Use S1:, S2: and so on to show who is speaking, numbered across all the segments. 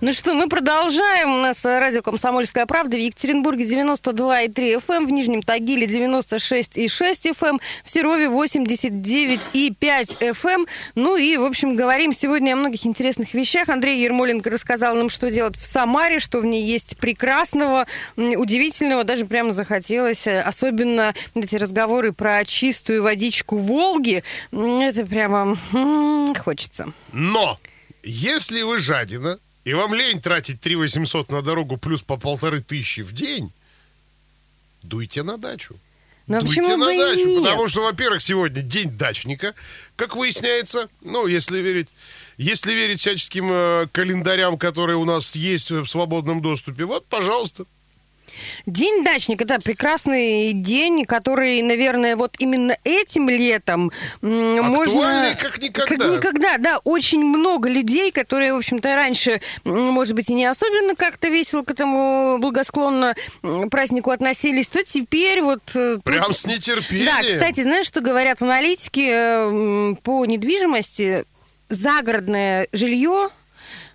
S1: Ну что, мы продолжаем. У нас радио «Комсомольская правда» в Екатеринбурге 92,3 FM, эм, в Нижнем Тагиле 96,6 FM, эм, в Серове 89,5 FM. Эм. Ну и, в общем, говорим сегодня о многих интересных вещах. Андрей Ермоленко рассказал нам, что делать в Самаре, что в ней есть прекрасного, удивительного, даже прямо захотелось. Особенно эти разговоры про чистую водичку Волги. Это прямо хочется.
S2: Но! Если вы жадина, и вам лень тратить 3 800 на дорогу плюс по полторы тысячи в день, дуйте на дачу.
S1: Но
S2: дуйте
S1: почему
S2: на
S1: бы
S2: дачу,
S1: нет?
S2: потому что, во-первых, сегодня день дачника, как выясняется, ну, если верить, если верить всяческим э, календарям, которые у нас есть в свободном доступе, вот, пожалуйста,
S1: День дачника, да, прекрасный день, который, наверное, вот именно этим летом м, можно...
S2: как никогда.
S1: Как никогда, да. Очень много людей, которые, в общем-то, раньше, может быть, и не особенно как-то весело к этому благосклонно празднику относились, то теперь вот... э,
S2: прям с нетерпением.
S1: Да, кстати, знаешь, что говорят аналитики э, по недвижимости? Загородное жилье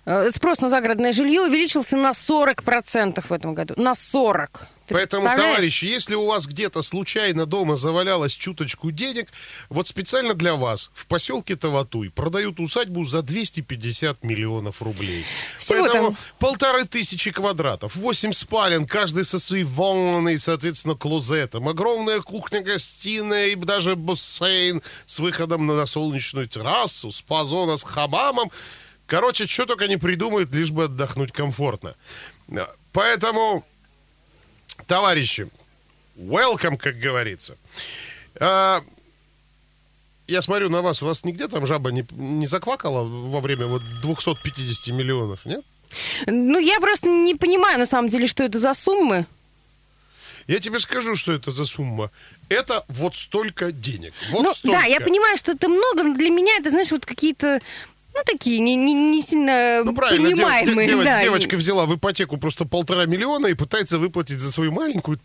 S1: Спрос на загородное жилье увеличился на 40% в этом году. На 40%. Ты
S2: Поэтому, товарищи, если у вас где-то случайно дома завалялось чуточку денег, вот специально для вас в поселке Таватуй продают усадьбу за 250 миллионов рублей.
S1: Всего
S2: Поэтому
S1: там.
S2: полторы тысячи квадратов, 8 спален, каждый со своей ванной, соответственно, клозетом, огромная кухня-гостиная и даже бассейн с выходом на солнечную террасу, спа-зона с хамамом. Короче, что только не придумают, лишь бы отдохнуть комфортно. Поэтому товарищи, welcome, как говорится. А, я смотрю на вас, у вас нигде там жаба не, не заквакала во время вот 250 миллионов, нет?
S1: Ну, я просто не понимаю, на самом деле, что это за суммы.
S2: Я тебе скажу, что это за сумма. Это вот столько денег. Вот
S1: ну,
S2: столько.
S1: да, я понимаю, что это много, но для меня это, знаешь, вот какие-то, ну, такие, не, не, не сильно
S2: Ну правильно, дев-
S1: понимаемые.
S2: дев-
S1: да.
S2: девочка взяла в ипотеку просто полтора миллиона и пытается выплатить за свою маленькую...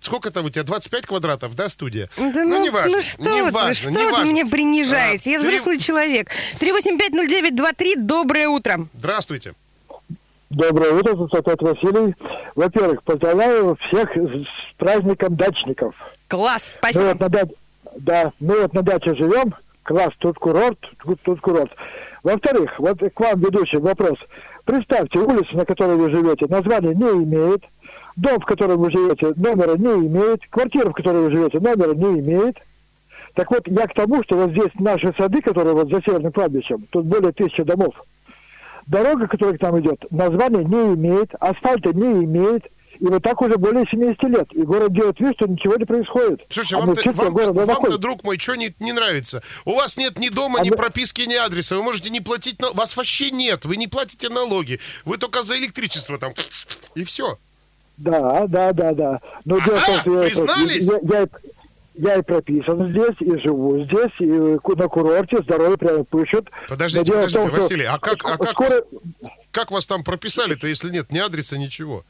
S2: Сколько там у тебя? 25 квадратов, да, студия?
S1: Да ну,
S2: не важно,
S1: ну что
S2: не
S1: вы,
S2: важно,
S1: что
S2: не
S1: вы
S2: важно.
S1: меня принижаете?
S2: А,
S1: я взрослый человек. 3850923, доброе утро.
S2: Здравствуйте.
S3: Доброе утро, опять Василий. Во-первых, поздравляю всех с праздником дачников.
S1: Класс,
S3: Мы
S1: спасибо.
S3: вот на, да- да, мы вот на даче живем, класс, тут курорт, тут, курорт. Во-вторых, вот к вам, ведущий, вопрос. Представьте, улица, на которой вы живете, название не имеет, дом, в котором вы живете, номера не имеет, квартира, в которой вы живете, номера не имеет. Так вот, я к тому, что вот здесь наши сады, которые вот за северным кладбищем, тут более тысячи домов. Дорога, которая к нам идет, названия не имеет, асфальта не имеет. И вот так уже более 70 лет. И город делает вид, что ничего не происходит.
S2: Слушайте,
S3: а
S2: вам-то,
S3: города
S2: вам-то,
S3: находимся.
S2: друг мой, что не, не нравится? У вас нет ни дома,
S3: А
S2: ни
S3: мы-
S2: прописки, ни адреса. Вы можете не платить... на- Вас вообще нет. Вы не платите налоги. Вы только за электричество там. И все.
S3: Да, да, да, да. Но дело в том, что я,
S2: признались?
S3: я, я, и- я и прописан здесь, и живу здесь, и на курорте, здоровье прямо пышет.
S2: Подождите,
S3: дело
S2: подождите,
S3: том,
S2: Василий, а как- а как
S3: скоро-
S2: Как вас там прописали-то, если нет ни адреса, ничего?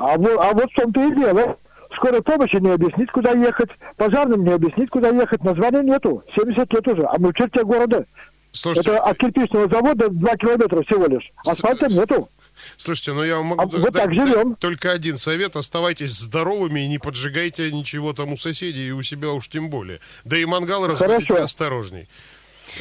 S3: А вот, а вот в том-то и дело. Скорой помощи не объяснить, куда ехать. Пожарным не объяснить, куда ехать. Названия нету. 70 лет уже. А мы в черте города.
S2: Слушайте,
S3: Это от кирпичного завода 2 километра всего лишь. Асфальта нету.
S2: слушайте, ну я вам могу
S3: А вот так живем.
S2: только один совет. Оставайтесь здоровыми и не поджигайте ничего там у соседей и у себя уж тем более. Да и мангал разводите осторожней.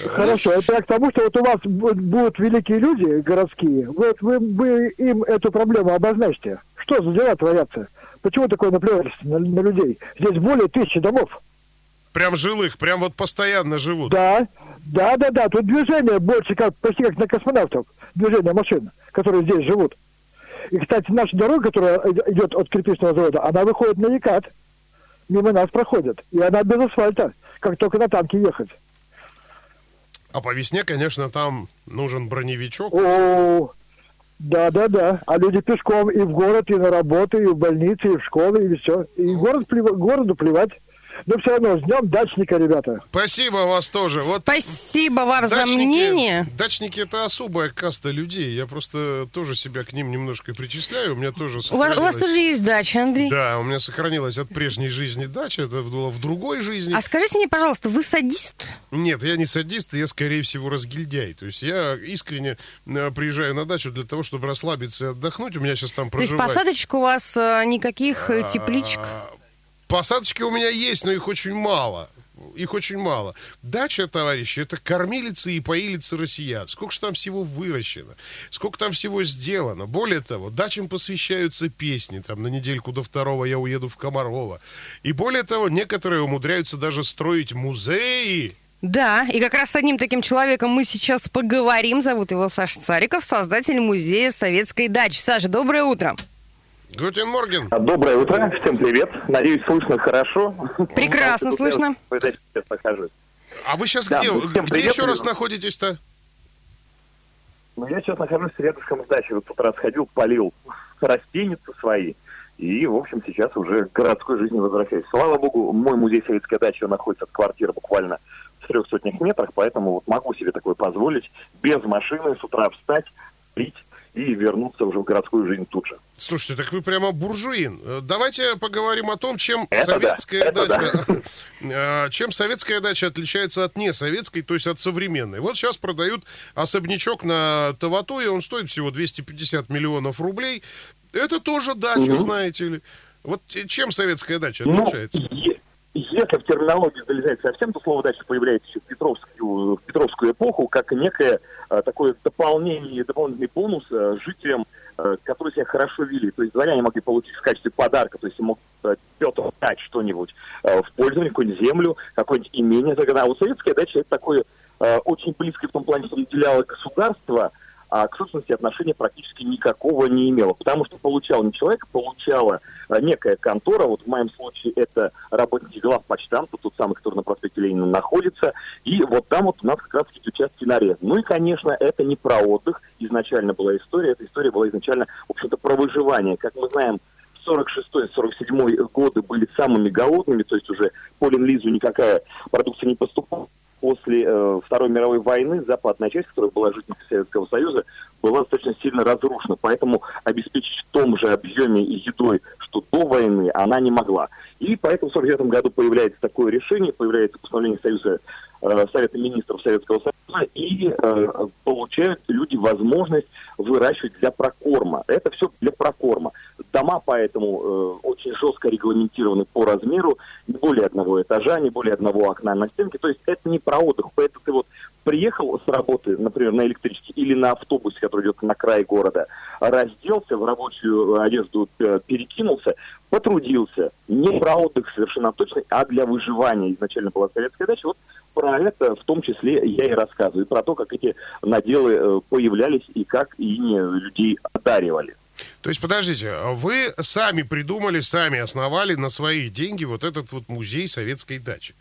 S3: Хорошо, это я к тому, что вот у вас бу- будут великие люди городские, вот вы, вы им эту проблему обозначьте. Что за дела творятся? Почему такое наплевательство на, на людей? Здесь более тысячи домов.
S2: Прям жилых, прям вот постоянно живут.
S3: Да, да, да, да. Тут движение больше, как почти как на космонавтов. Движение машин, которые здесь живут. И, кстати, наша дорога, которая ид- идет от кирпичного завода, она выходит на Екат. Мимо нас проходит. И она без асфальта, как только на танке ехать.
S2: А по весне, конечно, там нужен броневичок.
S3: О, да, да, да. А люди пешком и в город, и на работу, и в больницы, и в школы, и все. И город плев- городу плевать. Но все равно с днем дачника, ребята.
S2: Спасибо вас тоже. Вот
S1: Спасибо вам за мнение.
S2: Дачники это особая каста людей. Я просто тоже себя к ним немножко причисляю. У меня тоже
S1: У вас, у вас тоже есть дача, Андрей?
S2: Да, у меня сохранилась от прежней жизни дача. Это было в другой жизни.
S1: А скажите мне, пожалуйста, вы садист?
S2: Нет, я не садист, я, скорее всего, разгильдяй. То есть я искренне э, приезжаю на дачу для того, чтобы расслабиться и отдохнуть. У меня сейчас там
S1: То есть
S2: проживает...
S1: посадочек у вас э, никаких э, тепличек?
S2: Посадочки у меня есть, но их очень мало. Их очень мало. Дача, товарищи, это кормилица и поилица россиян. Сколько же там всего выращено, сколько там всего сделано. Более того, дачам посвящаются песни. Там на недельку до второго я уеду в Комарова. И более того, некоторые умудряются даже строить музеи.
S1: Да, и как раз с одним таким человеком мы сейчас поговорим. Зовут его Саша Цариков, создатель музея советской дачи. Саша, доброе утро.
S2: Guten Morgen.
S4: Доброе утро, всем привет. Надеюсь, слышно хорошо.
S1: Прекрасно слышно.
S2: А вы сейчас
S4: Да,
S2: где? Где
S4: привет,
S2: еще раз находитесь-то?
S4: Ну, я сейчас нахожусь рядышком с дачей. Вот тут раз ходил, полил растеницы свои. И, в общем, сейчас уже к городской жизни возвращаюсь. Слава богу, мой музей советской дачи находится от квартиры буквально в трех сотнях метрах, поэтому вот могу себе такое позволить без машины с утра встать, пить и вернуться уже в городскую жизнь тут же.
S2: Слушайте, так вы прямо буржуин. Э, Давайте поговорим о том, чем
S4: Это да,
S2: советская
S4: это
S2: дача, э, чем советская дача отличается от несоветской, то есть от современной. Вот сейчас продают особнячок на Таватое, он стоит всего 250 миллионов рублей. Это тоже дача, знаете ли. Вот э, чем советская дача
S4: Ну,
S2: отличается?
S4: е- если в терминологию залезать совсем, то слово «дача» появляется еще в Петровскую, в Петровскую эпоху как некое э, такое дополнение, дополнительный бонус э, жителям, э, которые себя хорошо вели. То есть дворяне могли получить в качестве подарка, то есть мог Петр дать что-нибудь э, в пользование, какую-нибудь землю, какое-нибудь имение. А вот советская дача это такое э, очень близкое в том плане, что наделяло государство, а к собственности отношения практически никакого не имело. Потому что получал не человек, получала э, некая контора, вот в моем случае это работники главпочтамта, тот самый, который на проспекте Ленина находится, и вот там вот у нас как раз эти участки нарезаны. Ну и, конечно, это не про отдых, изначально была история, эта история была изначально, в общем-то, про выживание. Как мы знаем, 46-47 годы были самыми голодными, то есть уже по Ленд-Лизу никакая продукция не поступала. После э, Второй мировой войны западная часть, которая была жительницей Советского Союза, была достаточно сильно разрушена. Поэтому обеспечить в том же объеме и едой, что до войны, она не могла. И поэтому в 1949 году появляется такое решение, появляется постановление Союза Совета министров Советского Союза, и э, получают люди возможность выращивать для прокорма. Это все для прокорма. Дома поэтому э, очень жестко регламентированы по размеру, не более одного этажа, не более одного окна на стенке. То есть это не про отдых. Поэтому ты вот приехал с работы, например, на электричке или на автобусе, который идет на край города, разделся, в рабочую одежду э, перекинулся, потрудился. Не про отдых совершенно точно, а для выживания. Изначально была советская дача. Вот про это в том числе я и рассказываю. Про то, как эти наделы э, появлялись и как ими людей одаривали.
S2: То есть, подождите, вы сами придумали, сами основали на свои деньги вот этот вот музей советской дачи.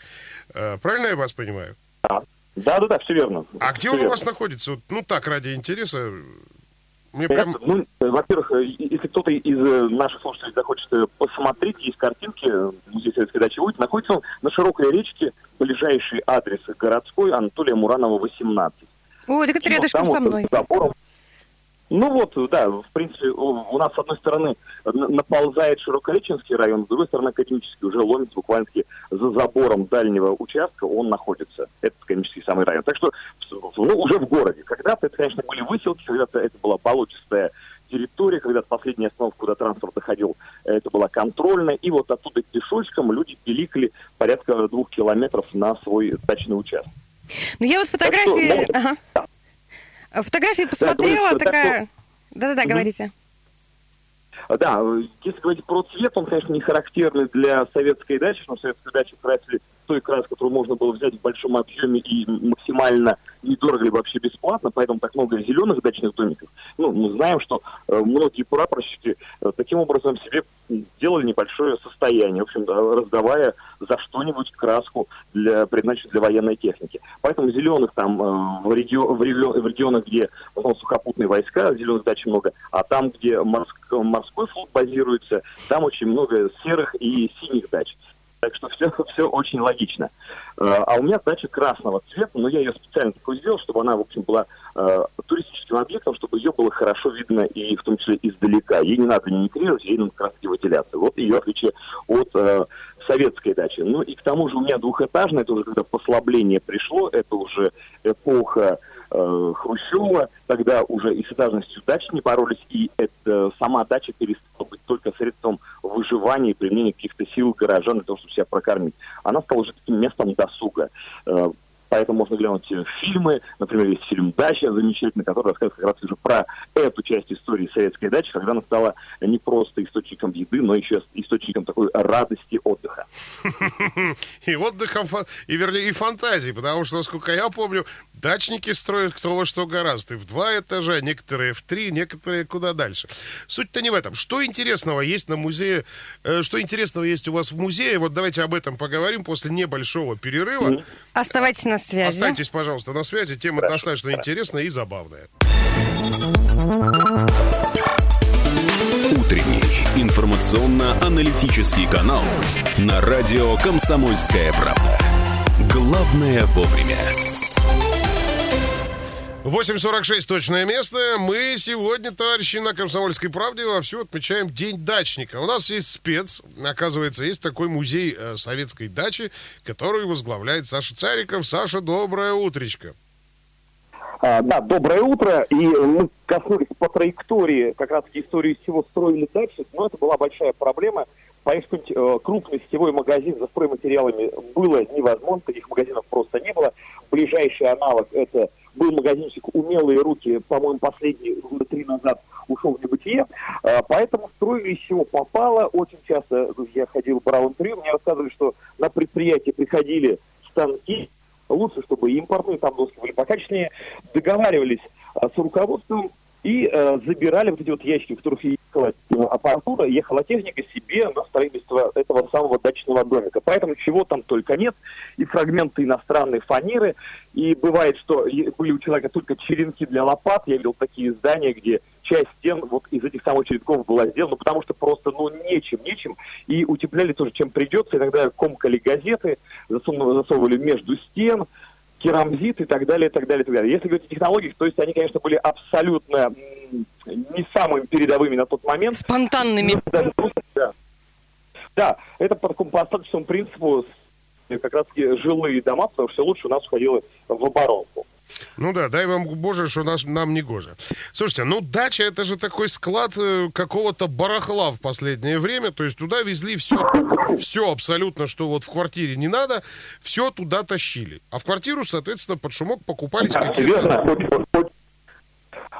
S2: Э, Правильно я вас понимаю?
S4: Да, да, да, все верно.
S2: А где
S4: Всё
S2: он у
S4: верно.
S2: вас находится? Вот, Ну так, ради интереса. Мне
S4: Это,
S2: прям...
S4: ну, э, во-первых, э, если кто-то из э, наших слушателей захочет э, посмотреть, есть картинки э, музея советской дачи будет, находится он на широкой речке, ближайший адрес городской Анатолия Муранова, 18.
S1: Ой, так это
S4: вот
S1: рядышком
S4: там
S1: со
S4: вот
S1: мной.
S4: забором. Ну вот, да, в принципе, у нас, с одной стороны, наползает Широкореченский район, с другой стороны, Академический уже ломится буквально за забором дальнего участка, он находится. Это Академический самый район. Так что, ну, уже в городе. Когда-то это, конечно, были выселки, когда-то это была болотистая территория, когда-то последняя остановка, куда транспорт доходил, это была контрольная, и вот оттуда пешочком люди пиликали порядка двух километров на свой дачный участок.
S1: Ну, я вот
S4: что,
S1: фотографии...
S4: ну,
S1: Ага.
S4: да.
S1: Фотографии посмотрела,
S4: говорю, что
S1: такая... Да-да-да,
S4: Мгм.
S1: говорите.
S4: А, Да, э, если говорить про цвет, он, конечно, не характерный для советской дачи, но советская дача красили той краской, которую можно было взять в большом объеме и максимально недорого, либо вообще бесплатно, поэтому так много зеленых дачных домиков. Ну, мы знаем, что э, многие прапорщики э, таким образом себе делали небольшое состояние, в общем, раздавая за что-нибудь краску для, предназначенную для военной техники. Поэтому зеленых там э, в, регио- в, в регионах, где в основном сухопутные войска, зеленых дач много, а там, где морск- морской флот базируется, там очень много серых и синих дач.
S5: Так что все, все очень логично. Э, а у меня дача красного цвета, но я ее специально такой сделал, чтобы она, в общем, была э, туристическим объектом, чтобы ее было хорошо видно и в том числе издалека. Ей не надо мимикрировать, ей надо краски выделяться. Вот ее отличие от э, советской дачи. Ну и к тому же у меня двухэтажная, это уже когда послабление пришло, это уже эпоха э, Хрущева, тогда уже и с этажностью дач не боролись, и это, сама дача перестала быть только средством выживания и применения каких-то сил горожан для того, чтобы себя прокормить. Она стала уже таким местом досуга. Э, Поэтому можно глянуть фильмы. Например, есть фильм «Дача» замечательный, который рассказывает как раз уже про эту часть истории советской дачи, когда она стала не просто источником еды, но еще источником такой радости отдыха.
S2: И отдыха, и вернее, и фантазии, потому что, насколько я помню, дачники строят кто во что гораздо. И в два этажа, некоторые в три, некоторые куда дальше. Суть-то не в этом. Что интересного есть на музее, э, что интересного есть у вас в музее? Вот давайте об этом поговорим после небольшого перерыва.
S1: Оставайтесь на связи.
S2: Останьтесь, пожалуйста, на связи. Тема Хорошо. достаточно Хорошо. интересная и забавная.
S6: Утренний информационно-аналитический канал на радио «Комсомольская правда». Главное вовремя.
S2: 8.46 точное место. Мы сегодня, товарищи, на «Комсомольской правде» вовсю отмечаем День дачника. У нас есть спец. Оказывается, есть такой музей э, советской дачи, который возглавляет Саша Цариков. Саша, доброе утречко.
S4: А, да, доброе утро. И мы коснулись по траектории как раз истории всего строили дачи, но это была большая проблема. Поискать э, крупный сетевой магазин за стройматериалами было невозможно, таких магазинов просто не было. Ближайший аналог это был магазинчик «Умелые руки», по-моему, последний года три назад ушел в небытие. А, поэтому строили из чего попало. Очень часто я ходил, брал интервью, мне рассказывали, что на предприятие приходили станки, лучше, чтобы импортные там доски были покачественнее, договаривались а, с руководством и э, забирали вот эти вот ящики, в которых ехала аппаратура, ехала техника себе на строительство этого самого дачного домика. Поэтому чего там только нет, и фрагменты иностранной фанеры, и бывает, что были у человека только черенки для лопат, я видел такие здания, где часть стен вот из этих самых черенков была сделана, потому что просто, ну, нечем, нечем, и утепляли тоже, чем придется, иногда комкали газеты, засовывали между стен, керамзит и так далее, и так далее, и так далее. Если говорить о технологиях, то есть они, конечно, были абсолютно не самыми передовыми на тот момент.
S1: Спонтанными. Даже,
S4: да. да, это по такому по остаточному принципу как раз таки жилые дома, потому что все лучше у нас уходило в оборонку.
S2: Ну да, дай вам Боже, что нас, нам не гоже. Слушайте, ну дача это же такой склад э, какого-то барахла в последнее время. То есть туда везли все, все абсолютно, что вот в квартире не надо, все туда тащили. А в квартиру, соответственно, под шумок покупались да, какие-то...
S4: Очень,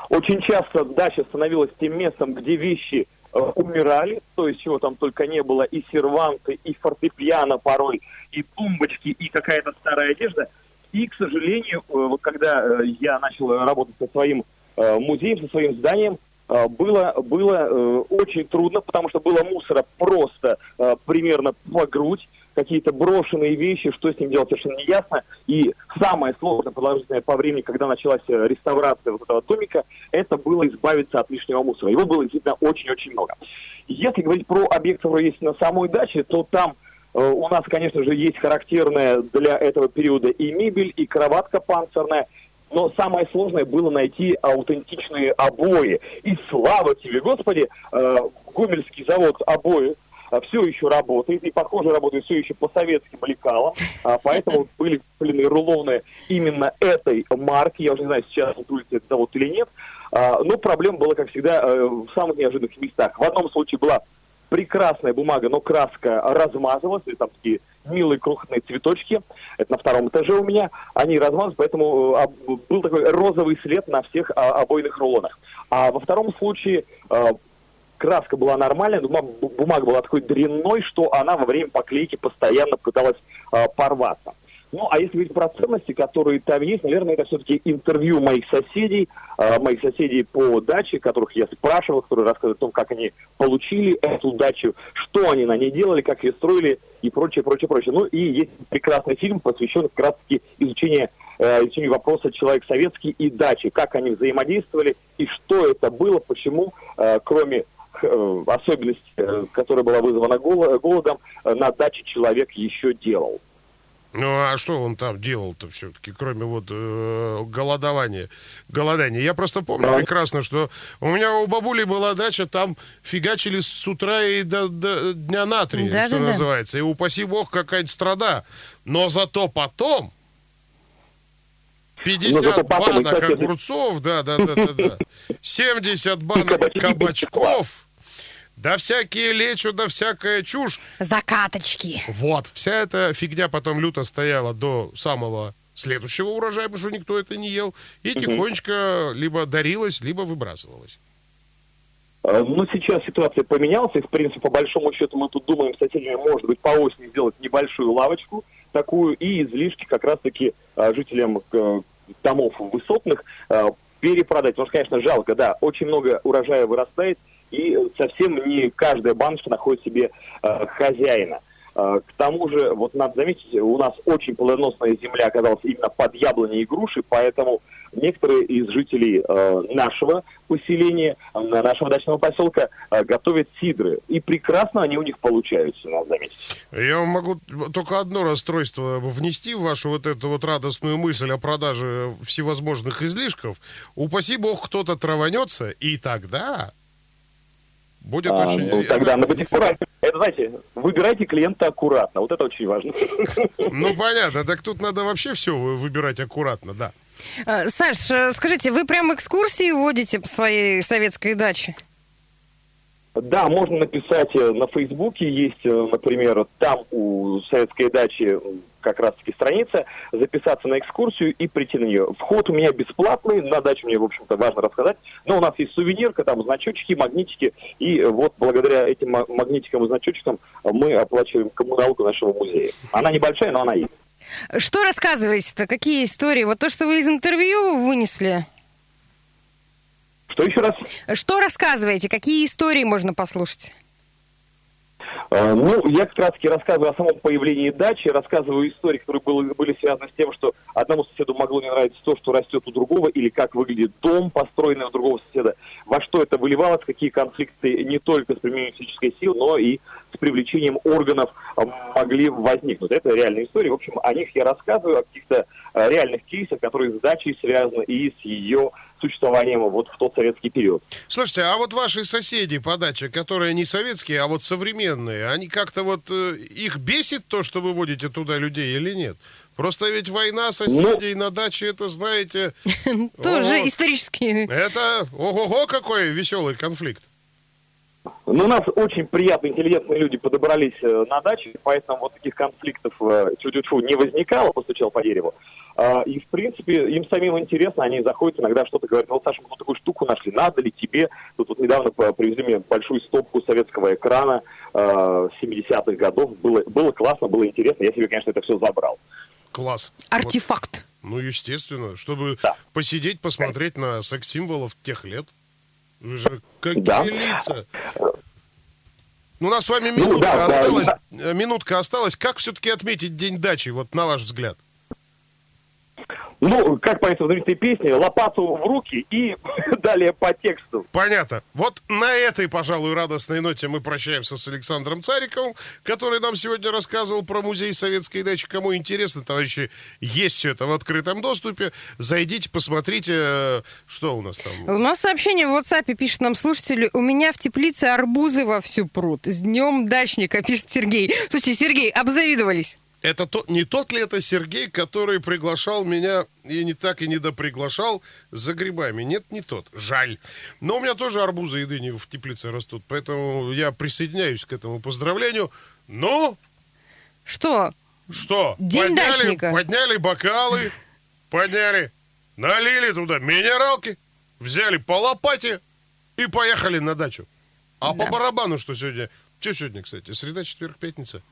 S4: очень часто дача становилась тем местом, где вещи э, умирали, то есть чего там только не было, и серванты, и фортепиано порой, и тумбочки, и какая-то старая одежда – и, к сожалению, э, вот когда э, я начал работать со своим музеем, со своим зданием, было, было очень трудно, потому что было мусора просто примерно по грудь, какие-то брошенные вещи, что с ним делать совершенно не ясно. И самое сложное, продолжительное по времени, когда началась реставрация вот этого домика, это было избавиться от лишнего мусора. Его было действительно очень-очень много. Если говорить про объект, который есть на самой даче, то там Э, у нас, конечно же, есть характерная для этого периода и мебель, и кроватка панцирная. Но самое сложное было найти аутентичные обои. И слава тебе, Господи, э, Гомельский завод обои э, все еще работает, и, похоже, работает все еще по советским лекалам, а, поэтому были куплены рулоны именно этой марки, я уже не знаю, сейчас трудится этот завод или нет, а, но проблема была, как всегда, в самых неожиданных местах. В одном случае была прекрасная бумага, но краска размазывалась, и там такие милые крохотные цветочки, это на втором этаже у меня, они размазывались, поэтому э, был такой розовый след на всех а, обойных рулонах. А во втором случае э, краска была нормальная, но бумага была такой дрянной, что она во время поклейки постоянно пыталась порваться. Ну, а если говорить про ценности, которые там есть, наверное, это все-таки интервью моих соседей, э, моих соседей по даче, которых я спрашивал, которые рассказывают о том, как они получили эту дачу, что они на ней делали, как ее строили и прочее, прочее, прочее. Ну, и есть прекрасный фильм, посвященный как раз-таки изучению, э, изучению вопроса «Человек советский» и дачи, как они взаимодействовали и что это было, почему, э, кроме э, особенность, э, которая была вызвана голодом, на даче человек еще делал.
S2: Ну, а что он там делал-то все-таки, кроме вот э, голодования, голодания? Я просто помню да. прекрасно, что у меня у бабули была дача, там фигачили с утра и до, до дня на три, да, что да, называется. Да. И упаси бог, какая-нибудь страда. Но зато потом 50 ну, банок огурцов, да, да, да, да, да. 70 банок кабачков да всякие лечу, да всякая чушь.
S1: Закаточки.
S2: Вот, вся эта фигня потом люто стояла до самого следующего урожая, потому что никто это не ел. И тихонечко либо дарилась, либо выбрасывалась.
S4: А, ну, сейчас ситуация поменялась, и, в принципе, по большому счету, мы тут думаем с соседями, может быть, по осени сделать небольшую лавочку такую, и излишки как раз-таки а, жителям э, домов высотных а, перепродать. Потому что, конечно, жалко, да, очень много урожая вырастает, и совсем не каждая баночка находит себе э, хозяина. Э, к тому же, вот надо заметить, у нас очень плодоносная земля оказалась именно под яблони и груши, поэтому некоторые из жителей э, нашего поселения, э, нашего дачного поселка э, готовят сидры. И прекрасно они у них получаются, надо заметить.
S2: Я могу только одно расстройство внести в вашу вот эту вот радостную мысль о продаже всевозможных излишков. Упаси бог, кто-то траванется, и тогда Будет а, очень...
S4: Ну, тогда это... надо аккуратно. Это, знаете, выбирайте клиента аккуратно. Вот это очень важно.
S2: Ну, понятно. Так тут надо вообще все выбирать аккуратно, да.
S1: А, Саш, э, скажите, вы прям экскурсии водите по своей советской даче?
S4: Да, можно написать э, на Фейсбуке, есть, э, например, там у советской дачи как раз-таки страница, записаться на экскурсию и прийти на нее. Вход у меня бесплатный, на дачу мне, в общем-то, важно рассказать, но у нас есть сувенирка, там значочки, магнитики, и вот благодаря этим магнитикам и значочкам мы оплачиваем коммуналку нашего музея. Она небольшая, но она есть.
S1: Что рассказываете-то? Какие истории? Вот то, что вы из интервью вынесли,
S4: что еще раз?
S1: Что рассказываете? Какие истории можно послушать?
S4: А, ну, я как раз таки рассказываю о самом появлении дачи, рассказываю истории, которые были, были связаны с тем, что одному соседу могло не нравиться то, что растет у другого, или как выглядит дом, построенный у другого соседа, во что это выливалось, какие конфликты не только с применением физической силы, но и с привлечением органов могли возникнуть. Это реальные истории. В общем, о них я рассказываю, о каких-то а, реальных кейсах, которые с дачей связаны и с ее существованием вот в тот советский период.
S2: Слушайте, а вот ваши соседи по даче, которые не советские, а вот современные, они как-то вот, э, их бесит то, что вы водите туда людей или нет? Просто ведь война соседей ну, на даче, это, знаете...
S1: Тоже исторически.
S2: Это, ого-го, какой веселый конфликт.
S4: Ну, у нас очень приятные, интеллигентные люди подобрались э, на даче, поэтому вот таких конфликтов э, чуть-чуть не возникало, постучал по дереву. А, и, в принципе, им самим интересно, они заходят иногда что-то говорят, ну, вот, Саша, мы тут такую штуку нашли, надо ли тебе? Тут вот недавно привезли мне большую стопку советского экрана 70-х а, годов. Было, было классно, было интересно. Я себе, конечно, это все забрал.
S2: Класс.
S1: Артефакт.
S2: Вот, ну, естественно, чтобы да. посидеть, посмотреть на секс-символов тех лет. Вы же какие да. лица. Ну, у нас с вами минутка ну, да, осталась. Да. Минутка осталась. Как все-таки отметить День дачи, вот на ваш взгляд?
S4: Ну, как поется в знаменитой песне, лопату в руки и далее по тексту.
S2: Понятно. Вот на этой, пожалуй, радостной ноте мы прощаемся с Александром Цариковым, который нам сегодня рассказывал про музей советской дачи. Кому интересно, товарищи, есть все это в открытом доступе. Зайдите, посмотрите, что у нас там.
S1: У нас сообщение в WhatsApp пишет нам слушатели, у меня в теплице арбузы во всю пруд. С днем дачника, пишет Сергей. Слушайте, Сергей, обзавидовались.
S2: Это то, не тот ли это Сергей, который приглашал меня и не так и не доприглашал за грибами? Нет, не тот. Жаль. Но у меня тоже арбузы и дыни в теплице растут, поэтому я присоединяюсь к этому поздравлению. Ну?
S1: Что?
S2: Что?
S1: День
S2: подняли,
S1: дачника.
S2: подняли бокалы, подняли, налили туда минералки, взяли по лопате и поехали на дачу. А да. по барабану что сегодня? Что сегодня, кстати? Среда, четверг, пятница.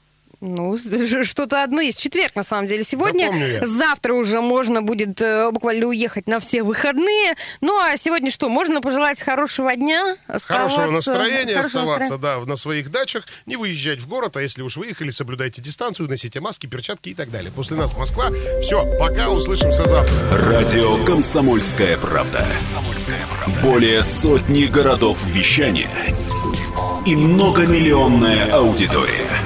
S1: Ну, что-то одно есть. Четверг, на самом деле, сегодня. Завтра уже можно будет э, буквально уехать на все выходные. Ну, а сегодня что? Можно пожелать хорошего дня,
S2: Хорошего настроения, хорошего оставаться, настроения. да, на своих дачах, не выезжать в город, а если уж выехали, соблюдайте дистанцию, носите маски, перчатки и так далее. После нас Москва. Все, пока, услышимся завтра.
S6: Радио «Комсомольская правда». Более сотни городов вещания – и многомиллионная аудитория.